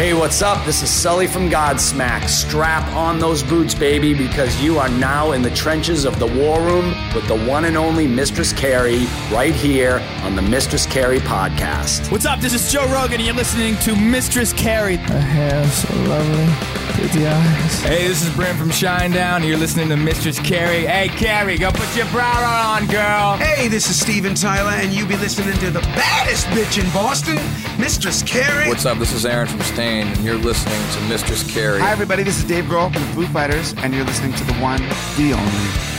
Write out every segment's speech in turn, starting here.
Hey, what's up? This is Sully from Godsmack. Strap on those boots, baby, because you are now in the trenches of the war room with the one and only Mistress Carrie right here on the Mistress Carrie podcast. What's up? This is Joe Rogan, and you're listening to Mistress Carrie. Her hair so lovely. Pretty eyes. Hey, this is Brent from Shinedown, and you're listening to Mistress Carrie. Hey, Carrie, go put your bra on, girl. Hey, this is Steven Tyler, and you be listening to the baddest bitch in Boston, Mistress Carrie. What's up? This is Aaron from Staind, and you're listening to Mistress Carrie. Hi, everybody. This is Dave Grohl from the Foo Fighters, and you're listening to the one, the only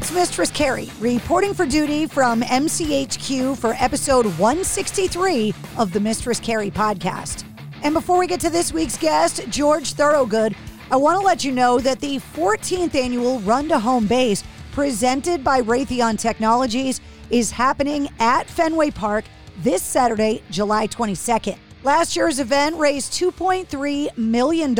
It's Mistress Carrie, reporting for duty from MCHQ for episode 163 of the Mistress Carrie podcast. And before we get to this week's guest, George Thorogood, I want to let you know that the 14th annual Run to Home Base presented by Raytheon Technologies is happening at Fenway Park this Saturday, July 22nd. Last year's event raised $2.3 million,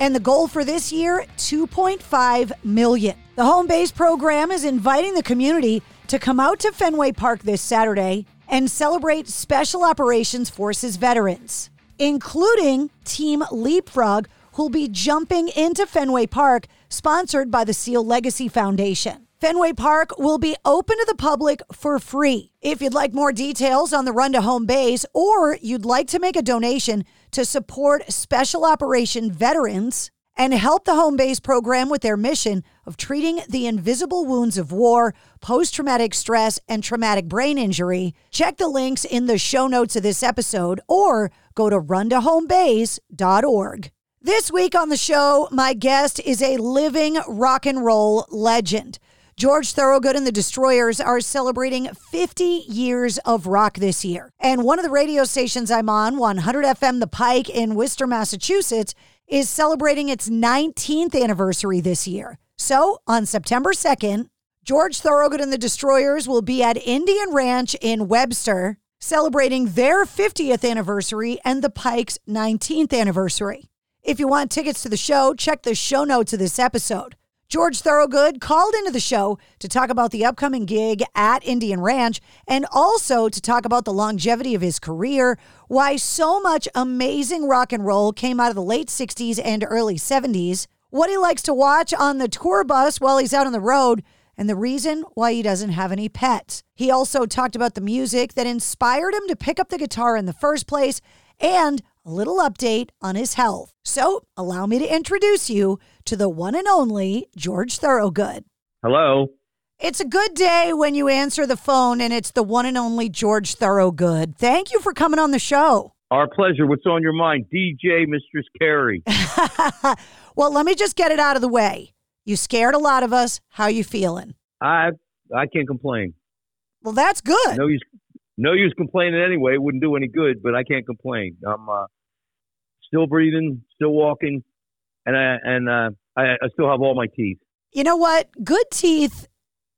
and the goal for this year, $2.5 million. The Home Base program is inviting the community to come out to Fenway Park this Saturday and celebrate Special Operations Forces veterans, including Team Leapfrog, who'll be jumping into Fenway Park, sponsored by the SEAL Legacy Foundation. Fenway Park will be open to the public for free. If you'd like more details on the run to home base or you'd like to make a donation to support special operation veterans and help the home base program with their mission of treating the invisible wounds of war, post traumatic stress, and traumatic brain injury, check the links in the show notes of this episode or go to runtohomebase.org. This week on the show, my guest is a living rock and roll legend. George Thorogood and the Destroyers are celebrating 50 years of rock this year. And one of the radio stations I'm on, 100 FM The Pike in Worcester, Massachusetts, is celebrating its 19th anniversary this year. So on September 2nd, George Thorogood and the Destroyers will be at Indian Ranch in Webster celebrating their 50th anniversary and the Pike's 19th anniversary. If you want tickets to the show, check the show notes of this episode. George Thorogood called into the show to talk about the upcoming gig at Indian Ranch and also to talk about the longevity of his career, why so much amazing rock and roll came out of the late 60s and early 70s, what he likes to watch on the tour bus while he's out on the road, and the reason why he doesn't have any pets. He also talked about the music that inspired him to pick up the guitar in the first place and a little update on his health. So, allow me to introduce you to the one and only George Thorogood. Hello. It's a good day when you answer the phone and it's the one and only George Thorogood. Thank you for coming on the show. Our pleasure. What's on your mind? DJ Mistress Carrie. well, let me just get it out of the way. You scared a lot of us. How you feeling? I I can't complain. Well, that's good. No use no use complaining anyway. It wouldn't do any good, but I can't complain. I'm uh, still breathing, still walking, and I and uh, I, I still have all my teeth. You know what? Good teeth.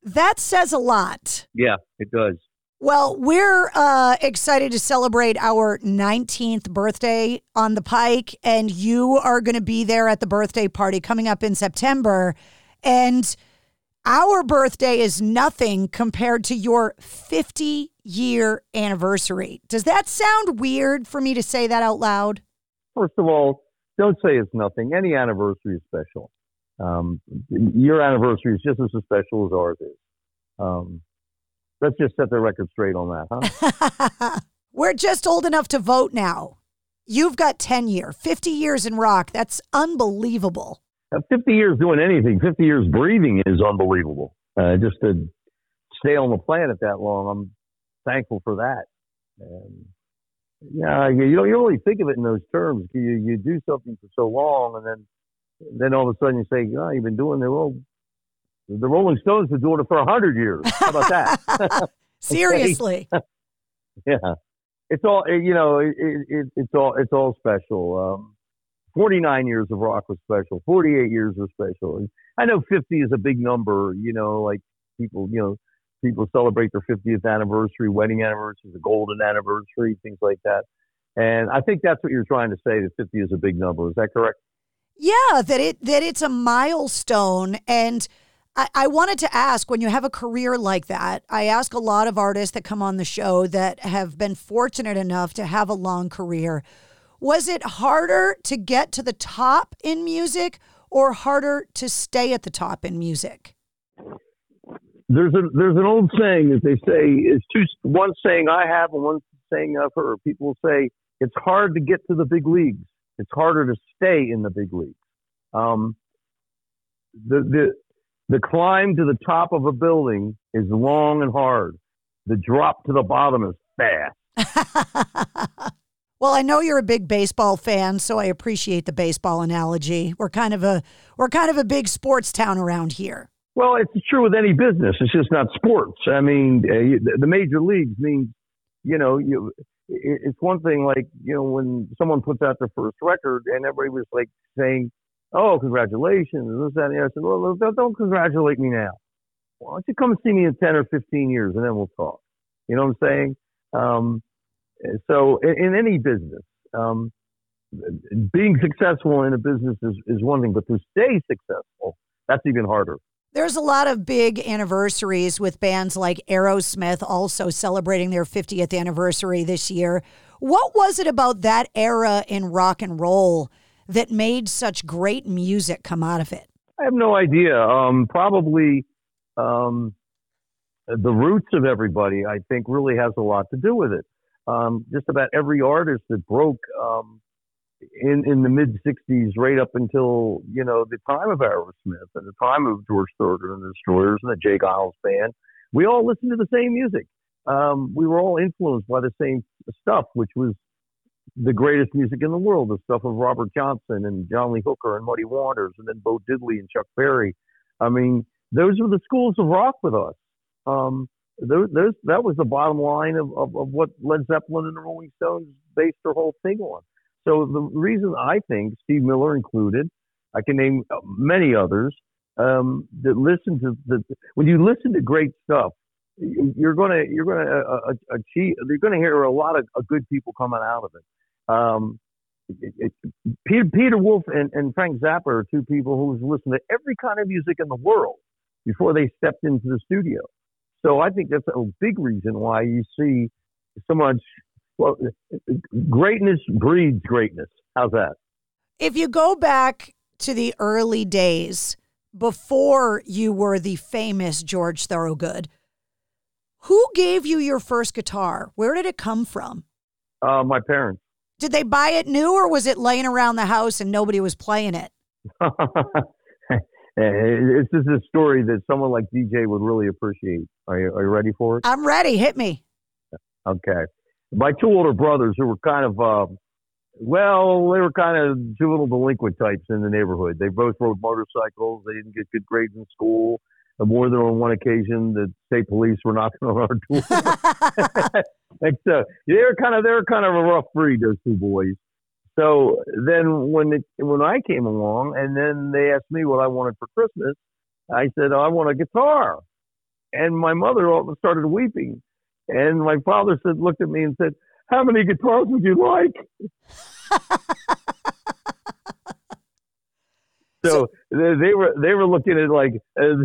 That says a lot. Yeah, it does. Well, we're uh, excited to celebrate our 19th birthday on the Pike, and you are going to be there at the birthday party coming up in September. And our birthday is nothing compared to your 50 year anniversary. Does that sound weird for me to say that out loud? First of all, don't say it's nothing. Any anniversary is special. Um, your anniversary is just as special as ours is. Um, let's just set the record straight on that, huh? We're just old enough to vote now. You've got 10 year, 50 years in rock. That's unbelievable. 50 years doing anything, 50 years breathing is unbelievable. Uh, just to stay on the planet that long, I'm thankful for that. And yeah, you, you don't, you don't really think of it in those terms. You, you do something for so long and then, then all of a sudden you say, oh, you've been doing the, well, the Rolling Stones have been doing it for a hundred years. How about that? Seriously. yeah. It's all, you know, it, it, it's all, it's all special. Um, 49 years of rock was special. 48 years was special. And I know 50 is a big number, you know, like people, you know, people celebrate their 50th anniversary, wedding anniversary, the golden anniversary, things like that. And I think that's what you're trying to say that 50 is a big number. Is that correct? Yeah, that it that it's a milestone and I, I wanted to ask when you have a career like that, I ask a lot of artists that come on the show that have been fortunate enough to have a long career. Was it harder to get to the top in music or harder to stay at the top in music? There's a there's an old saying that they say is two one saying I have and one saying I've heard. People say it's hard to get to the big leagues. It's harder to stay in the big leagues. Um, the the the climb to the top of a building is long and hard. The drop to the bottom is fast. well, I know you're a big baseball fan, so I appreciate the baseball analogy. We're kind of a we're kind of a big sports town around here. Well, it's true with any business. It's just not sports. I mean, uh, the major leagues means, you know, you it's one thing like you know when someone puts out their first record and everybody was like saying oh, congratulations, and this, that, and. I said, well, don't, don't congratulate me now. Why don't you come see me in 10 or 15 years and then we'll talk? You know what I'm saying? Um, so in, in, any business, um, being successful in a business is, is one thing, but to stay successful, that's even harder. There's a lot of big anniversaries with bands like Aerosmith also celebrating their 50th anniversary this year. What was it about that era in rock and roll that made such great music come out of it? I have no idea. Um, probably um, the roots of everybody, I think, really has a lot to do with it. Um, just about every artist that broke um, in in the mid '60s, right up until you know the time of Aerosmith and the time of George Thorogood and the Destroyers and the J. Geils band, we all listened to the same music. Um, we were all influenced by the same stuff, which was the greatest music in the world, the stuff of Robert Johnson and John Lee Hooker and Muddy Waters and then Bo Diddley and Chuck Berry. I mean, those were the schools of rock with us. Um, those, those, that was the bottom line of, of, of what Led Zeppelin and the Rolling Stones based their whole thing on. So the reason I think Steve Miller included, I can name many others um, that listen to the when you listen to great stuff, you're gonna you're gonna uh, uh achieve. You're gonna hear a lot of, of good people coming out of it. Um, it, it, Peter, Peter Wolf and, and Frank Zappa are two people who listened to every kind of music in the world before they stepped into the studio. So I think that's a big reason why you see so much. Well, greatness breeds greatness. How's that? If you go back to the early days before you were the famous George Thorogood, who gave you your first guitar? Where did it come from? Uh, my parents. Did they buy it new or was it laying around the house and nobody was playing it? this is a story that someone like DJ would really appreciate. Are you, are you ready for it? I'm ready. Hit me. Okay. My two older brothers, who were kind of, uh, well, they were kind of juvenile delinquent types in the neighborhood. They both rode motorcycles. They didn't get good grades in school. And more than on one occasion, the state police were knocking on our door. like so, they're kind of they're kind of a rough breed, those two boys. So then when it, when I came along, and then they asked me what I wanted for Christmas, I said oh, I want a guitar, and my mother started weeping, And my father said, looked at me and said, "How many guitars would you like?" so they, they were they were looking at like uh,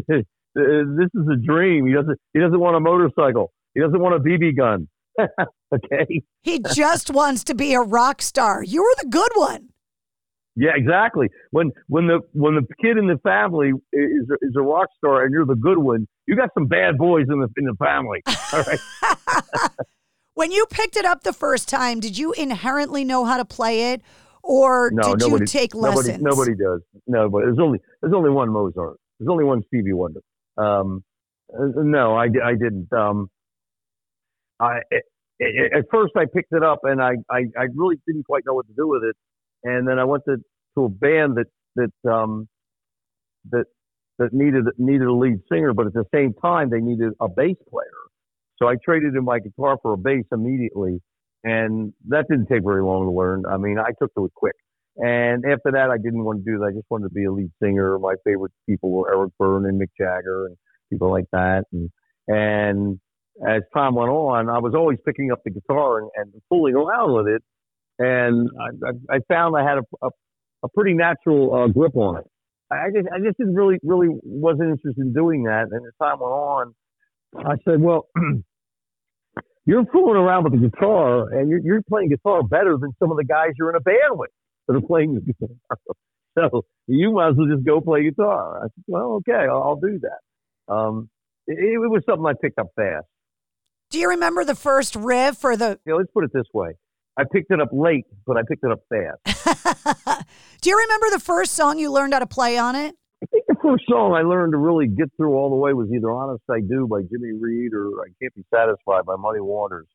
this is a dream. He doesn't he doesn't want a motorcycle. He doesn't want a BB gun. okay. He just wants to be a rock star. You were the good one. Yeah, exactly. When when the when the kid in the family is is a rock star and you're the good one, you got some bad boys in the in the family. All right. when you picked it up the first time, did you inherently know how to play it, or no, did nobody, you take lessons? Nobody does. No, but there's only there's only one Mozart. There's only one Stevie Wonder. Um, uh, no, I, I didn't. Um, I at first I picked it up and I, I I really didn't quite know what to do with it, and then I went to to a band that that um that that needed needed a lead singer, but at the same time they needed a bass player. So I traded in my guitar for a bass immediately, and that didn't take very long to learn. I mean, I took to it quick. And after that, I didn't want to do that. I just wanted to be a lead singer. My favorite people were Eric Burdon and Mick Jagger and people like that. And and as time went on, I was always picking up the guitar and, and fooling around with it. And I, I, found I had a, a, a pretty natural uh, grip on it. I just, I just didn't really, really wasn't interested in doing that. And as time went on, I said, well, you're fooling around with the guitar and you're, you're playing guitar better than some of the guys you're in a band with that are playing the guitar. so you might as well just go play guitar. I said, well, okay, I'll, I'll do that. Um, it, it was something I picked up fast. Do you remember the first riff or the? Yeah, let's put it this way: I picked it up late, but I picked it up fast. Do you remember the first song you learned how to play on it? I think the first song I learned to really get through all the way was either "Honest I Do" by Jimmy Reed or "I Can't Be Satisfied" by Muddy Waters.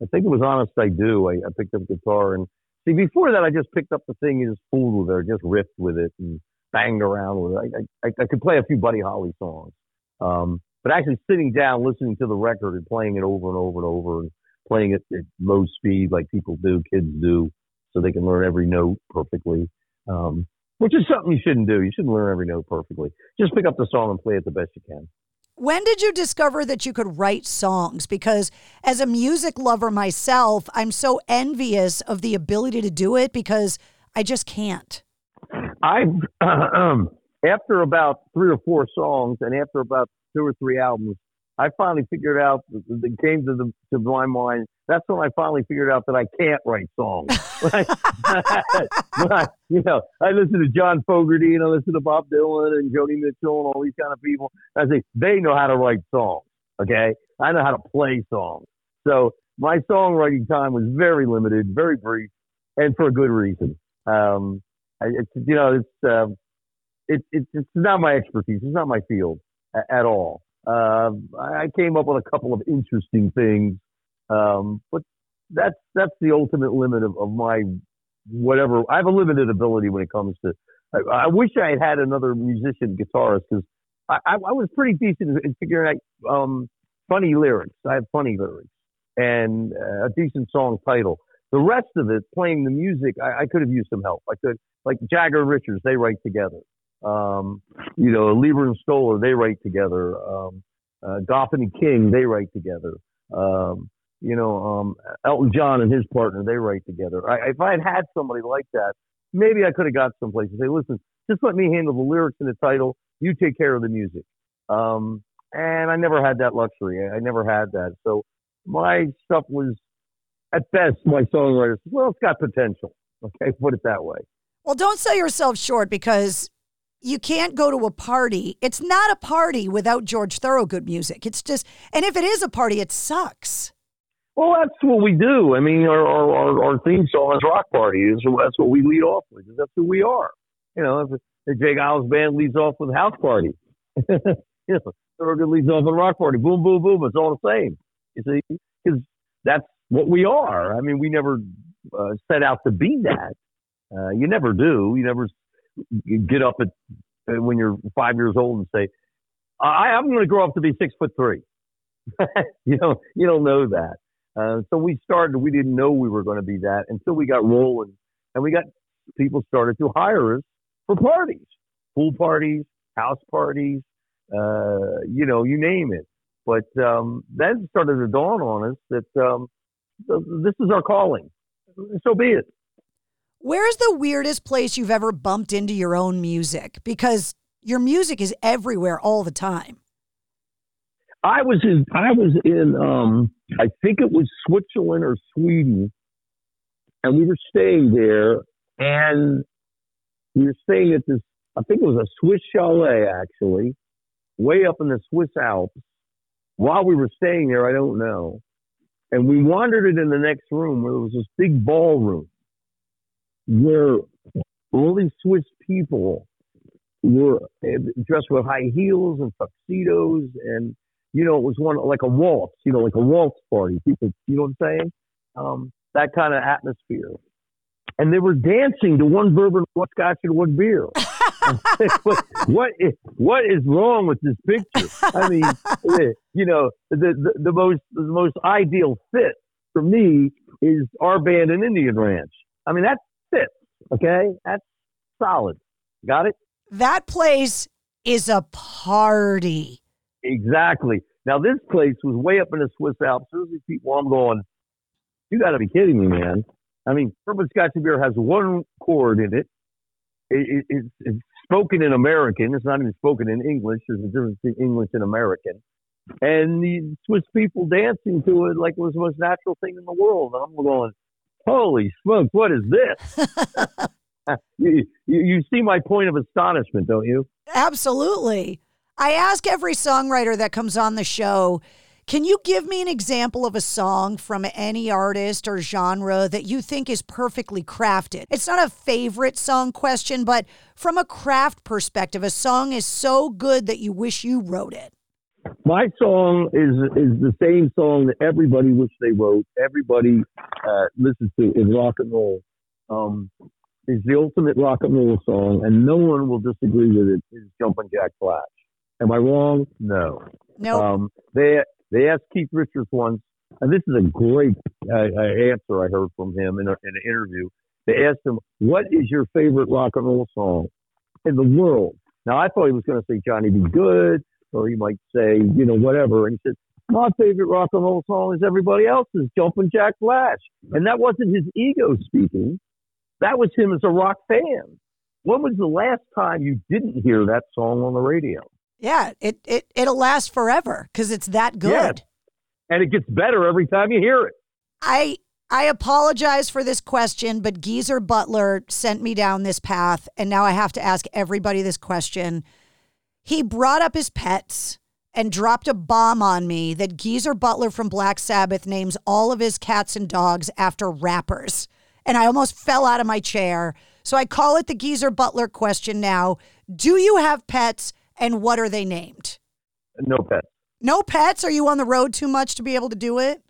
I think it was "Honest I Do." I, I picked up guitar and see before that I just picked up the thing and just fooled with it, or just riffed with it and banged around with it. I, I, I could play a few Buddy Holly songs. Um, but actually sitting down, listening to the record and playing it over and over and over and playing it at low speed like people do, kids do, so they can learn every note perfectly. Um, which is something you shouldn't do. You shouldn't learn every note perfectly. Just pick up the song and play it the best you can. When did you discover that you could write songs? Because as a music lover myself, I'm so envious of the ability to do it because I just can't. I, um, after about three or four songs and after about two or three albums, I finally figured out that came to the to my mind. That's when I finally figured out that I can't write songs. I, you know, I listen to John Fogerty and I listen to Bob Dylan and Joni Mitchell and all these kind of people. I say they know how to write songs. Okay, I know how to play songs. So my songwriting time was very limited, very brief, and for a good reason. Um, it's you know it's uh, it, it, it's not my expertise. It's not my field at all. Uh, I came up with a couple of interesting things, um, but that's that's the ultimate limit of, of my whatever. I have a limited ability when it comes to. I, I wish I had had another musician guitarist because I, I, I, was pretty decent in figuring out um, funny lyrics. I have funny lyrics and uh, a decent song title. The rest of it, playing the music, I, I could have used some help. I could, like Jagger Richards, they write together. Um, you know, Leiber and Stoller, they write together. Um, uh, Goffin and King, they write together. Um, you know, um, Elton John and his partner, they write together. I, if I had had somebody like that, maybe I could have got someplace and say, listen, just let me handle the lyrics and the title. You take care of the music. Um, and I never had that luxury. I never had that. So my stuff was, at best, my songwriter well, it's got potential. Okay, put it that way. Well, don't sell yourself short because you can't go to a party. It's not a party without George Thorogood music. It's just, and if it is a party, it sucks. Well, that's what we do. I mean, our our, our theme song is Rock Party. That's what we lead off with. That's who we are. You know, if the J. Geils band leads off with House Party. you know, Thorogood leads off with Rock Party. Boom, boom, boom. It's all the same. You see, because that's what we are. I mean, we never uh, set out to be that. Uh, you never do. You never get up at uh, when you're five years old and say, I, I'm going to grow up to be six foot three. you know, you don't know that. Uh, so we started, we didn't know we were going to be that until we got rolling and we got people started to hire us for parties, pool parties, house parties, uh, you know, you name it, But um, then started to dawn on us that um, th- this is our calling. So be it. Where's the weirdest place you've ever bumped into your own music? Because your music is everywhere all the time. I was in I was in um I think it was Switzerland or Sweden and we were staying there and we were staying at this I think it was a Swiss chalet actually, way up in the Swiss Alps. While we were staying there, I don't know. And we wandered it in the next room where there was this big ballroom where all these Swiss people were dressed with high heels and tuxedos and you know, it was one like a waltz, you know, like a waltz party. People, you know what I'm saying? Um, that kind of atmosphere. And they were dancing to one bourbon, one scotch, and one beer. what, what is, what is wrong with this picture? I mean, you know, the, the, the most the most ideal fit for me is our band in Indian Ranch. I mean, that fits. Okay, that's solid. Got it. That place is a party. Exactly. Now this place was way up in the Swiss Alps. There's these people. I'm going. You got to be kidding me, man. I mean, bourbon scotch beer has one chord in it. It, it, it's, it's spoken in American. It's not even spoken in English. There's a difference between English and American. And the Swiss people dancing to it like it was the most natural thing in the world. And I'm going, holy smokes, what is this? you, you, you see my point of astonishment, don't you? Absolutely. I ask every songwriter that comes on the show, can you give me an example of a song from any artist or genre that you think is perfectly crafted? It's not a favorite song question, but from a craft perspective, a song is so good that you wish you wrote it. My song is is the same song that everybody wish they wrote. Everybody uh, listens to in rock and roll. Um, is the ultimate rock and roll song, and no one will disagree with it. Is "Jumpin' Jack Flash." Am I wrong? No. No. Um, they they asked Keith Richards once, and this is a great uh, uh answer I heard from him in, a, in an interview. They asked him, "What is your favorite rock and roll song in the world?" Now I thought he was going to say Johnny B. Goode, or he might say, you know, whatever. And he says, "My favorite rock and roll song is everybody else's, Jumpin' Jack Flash." And that wasn't his ego speaking. That was him as a rock fan. When was the last time you didn't hear that song on the radio? Yeah, it, it, it'll last forever because it's that good. Yeah. And it gets better every time you hear it. I I apologize for this question, but Geezer Butler sent me down this path, and now I have to ask everybody this question. He brought up his pets and dropped a bomb on me that Geezer Butler from Black Sabbath names all of his cats and dogs after rappers. And I almost fell out of my chair. So I call it the Geezer Butler question now. Do you have pets? and what are they named? No pets. No pets? Are you on the road too much to be able to do it?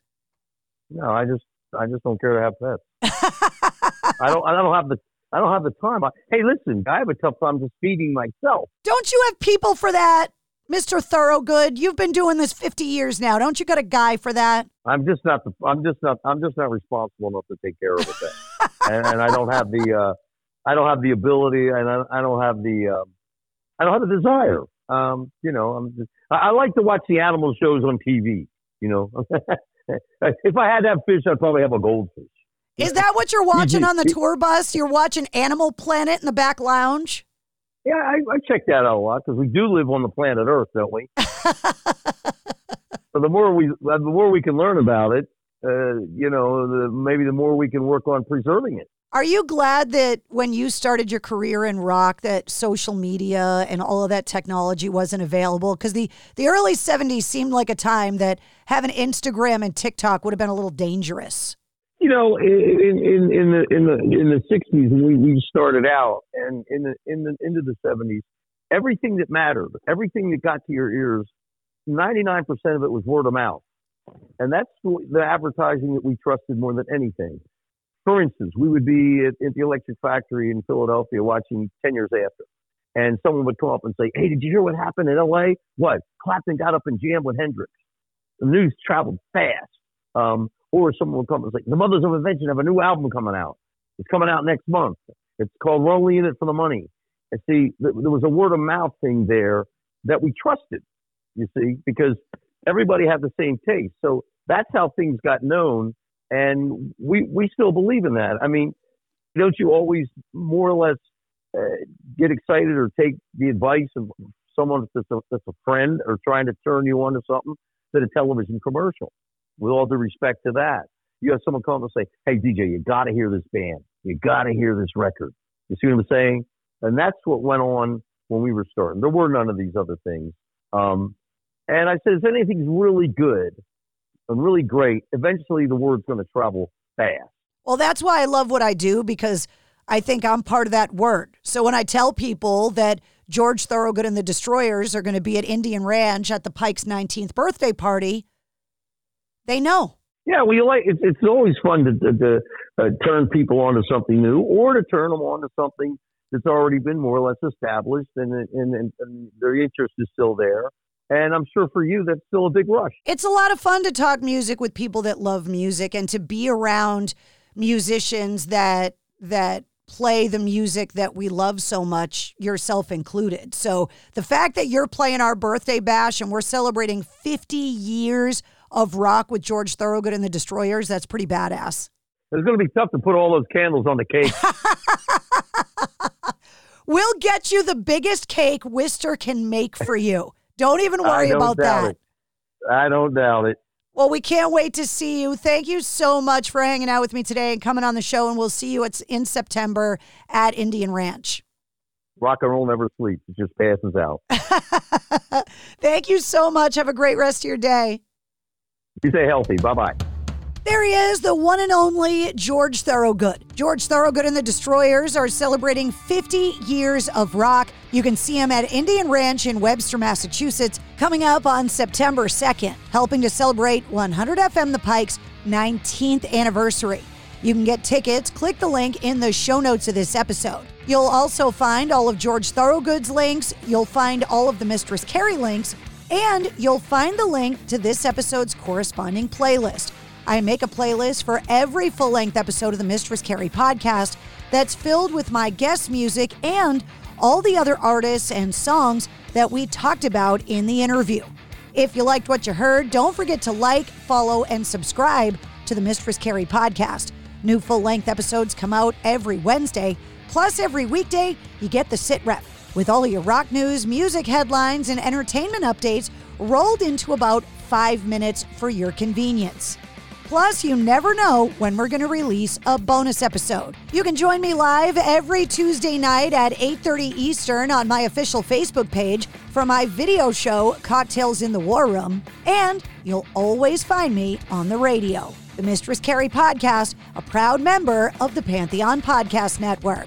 No, I just I just don't care to have pets. I don't I don't have the I don't have the time. I, hey, listen, I have a tough time just feeding myself. Don't you have people for that, Mister Thorogood? You've been doing this fifty years now. Don't you got a guy for that? I'm just not. The, I'm just not. I'm just not responsible enough to take care of it. and, and, I don't have the. Uh, I don't have the ability, and I, I don't have the. Um, I don't have the desire. Um, you know, I'm just, I, I like to watch the animal shows on TV. You know, if I had that fish, I'd probably have a goldfish. Is that what you're watching on the tour bus? You're watching Animal Planet in the back lounge? Yeah, I, I check that out a lot because we do live on the planet Earth, don't we? so the more we, the more we can learn about it, uh, you know, the, maybe the more we can work on preserving it. Are you glad that when you started your career in rock that social media and all of that technology wasn't available because the the early 70s seemed like a time that having Instagram and TikTok would have been a little dangerous. You know, in in, in the in the in the 60s when we, we started out and in the in the into the 70s, everything that mattered, everything that got to your ears, 99% of it was word of mouth. And that's the advertising that we trusted more than anything for instance, we would be at, at, the electric factory in Philadelphia watching 10 years after. And someone would come up and say, Hey, did you hear what happened in LA? What? Clapton got up and jammed with Hendrix. The news traveled fast. Um, or someone would come and say, The Mothers of Invention have a new album coming out. It's coming out next month. It's called Rolling in It for the Money. And see, there was a word of mouth thing there that we trusted, you see, because everybody had the same taste. So that's how things got known, and we we still believe in that. I mean, don't you always more or less uh, get excited or take the advice of someone that's a, that's a friend or trying to turn you on to something than a television commercial? With all due respect to that, you have someone come and say, "Hey DJ, you got to hear this band. You got to hear this record." You see what I'm saying? And that's what went on when we were starting. There were none of these other things. Um, and I said, if anything's really good and really great, eventually the word's going to travel fast. Well, that's why I love what I do because I think I'm part of that word. So when I tell people that George Thorogood and the Destroyers are going to be at Indian Ranch at the Pike's 19th birthday party, they know. Yeah, well, you like it's, it's always fun to, to, to uh, turn people onto something new or to turn them onto something that's already been more or less established and, and, and, and their interest is still there. And I'm sure for you, that's still a big rush. It's a lot of fun to talk music with people that love music and to be around musicians that that play the music that we love so much, yourself included. So the fact that you're playing our birthday bash and we're celebrating 50 years of rock with George Thorogood and the Destroyers, that's pretty badass. It's going to be tough to put all those candles on the cake. we'll get you the biggest cake Worcester can make for you. Don't even worry about that. It. I don't doubt it. Well, we can't wait to see you. Thank you so much for hanging out with me today and coming on the show. And we'll see you it's in September at Indian Ranch. Rock and roll never sleeps; it just passes out. Thank you so much. Have a great rest of your day. You stay healthy. Bye bye. There he is, the one and only George Thorogood. George Thorogood and the Destroyers are celebrating 50 years of rock. You can see him at Indian Ranch in Webster, Massachusetts, coming up on September 2nd, helping to celebrate 100 FM The Pikes' 19th anniversary. You can get tickets, click the link in the show notes of this episode. You'll also find all of George Thorogood's links, you'll find all of the Mistress Carrie links, and you'll find the link to this episode's corresponding playlist. I make a playlist for every full length episode of the Mistress Carrie podcast that's filled with my guest music and all the other artists and songs that we talked about in the interview. If you liked what you heard, don't forget to like, follow, and subscribe to the Mistress Carrie podcast. New full length episodes come out every Wednesday. Plus, every weekday, you get the sit rep with all your rock news, music headlines, and entertainment updates rolled into about five minutes for your convenience. Plus, you never know when we're going to release a bonus episode. You can join me live every Tuesday night at 8:30 Eastern on my official Facebook page for my video show Cocktails in the War Room, and you'll always find me on the radio. The Mistress Carrie podcast, a proud member of the Pantheon Podcast Network.